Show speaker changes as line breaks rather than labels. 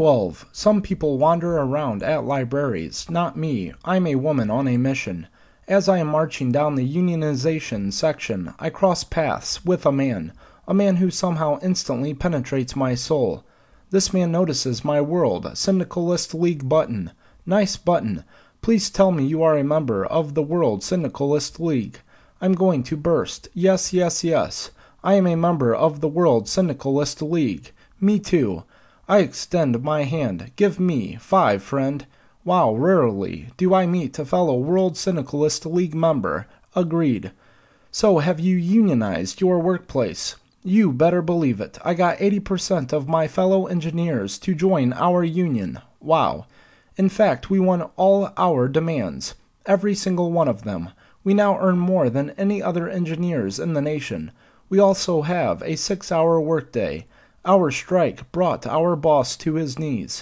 12. Some people wander around at libraries. Not me. I'm a woman on a mission. As I am marching down the unionization section, I cross paths with a man. A man who somehow instantly penetrates my soul. This man notices my World Syndicalist League button. Nice button. Please tell me you are a member of the World Syndicalist League. I'm going to burst. Yes, yes, yes. I am a member of the World Syndicalist League. Me too. I extend my hand. Give me five, friend. Wow, rarely do I meet a fellow World Syndicalist League member. Agreed. So, have you unionized your workplace? You better believe it. I got 80% of my fellow engineers to join our union. Wow. In fact, we won all our demands. Every single one of them. We now earn more than any other engineers in the nation. We also have a six hour workday. Our strike brought our boss to his knees.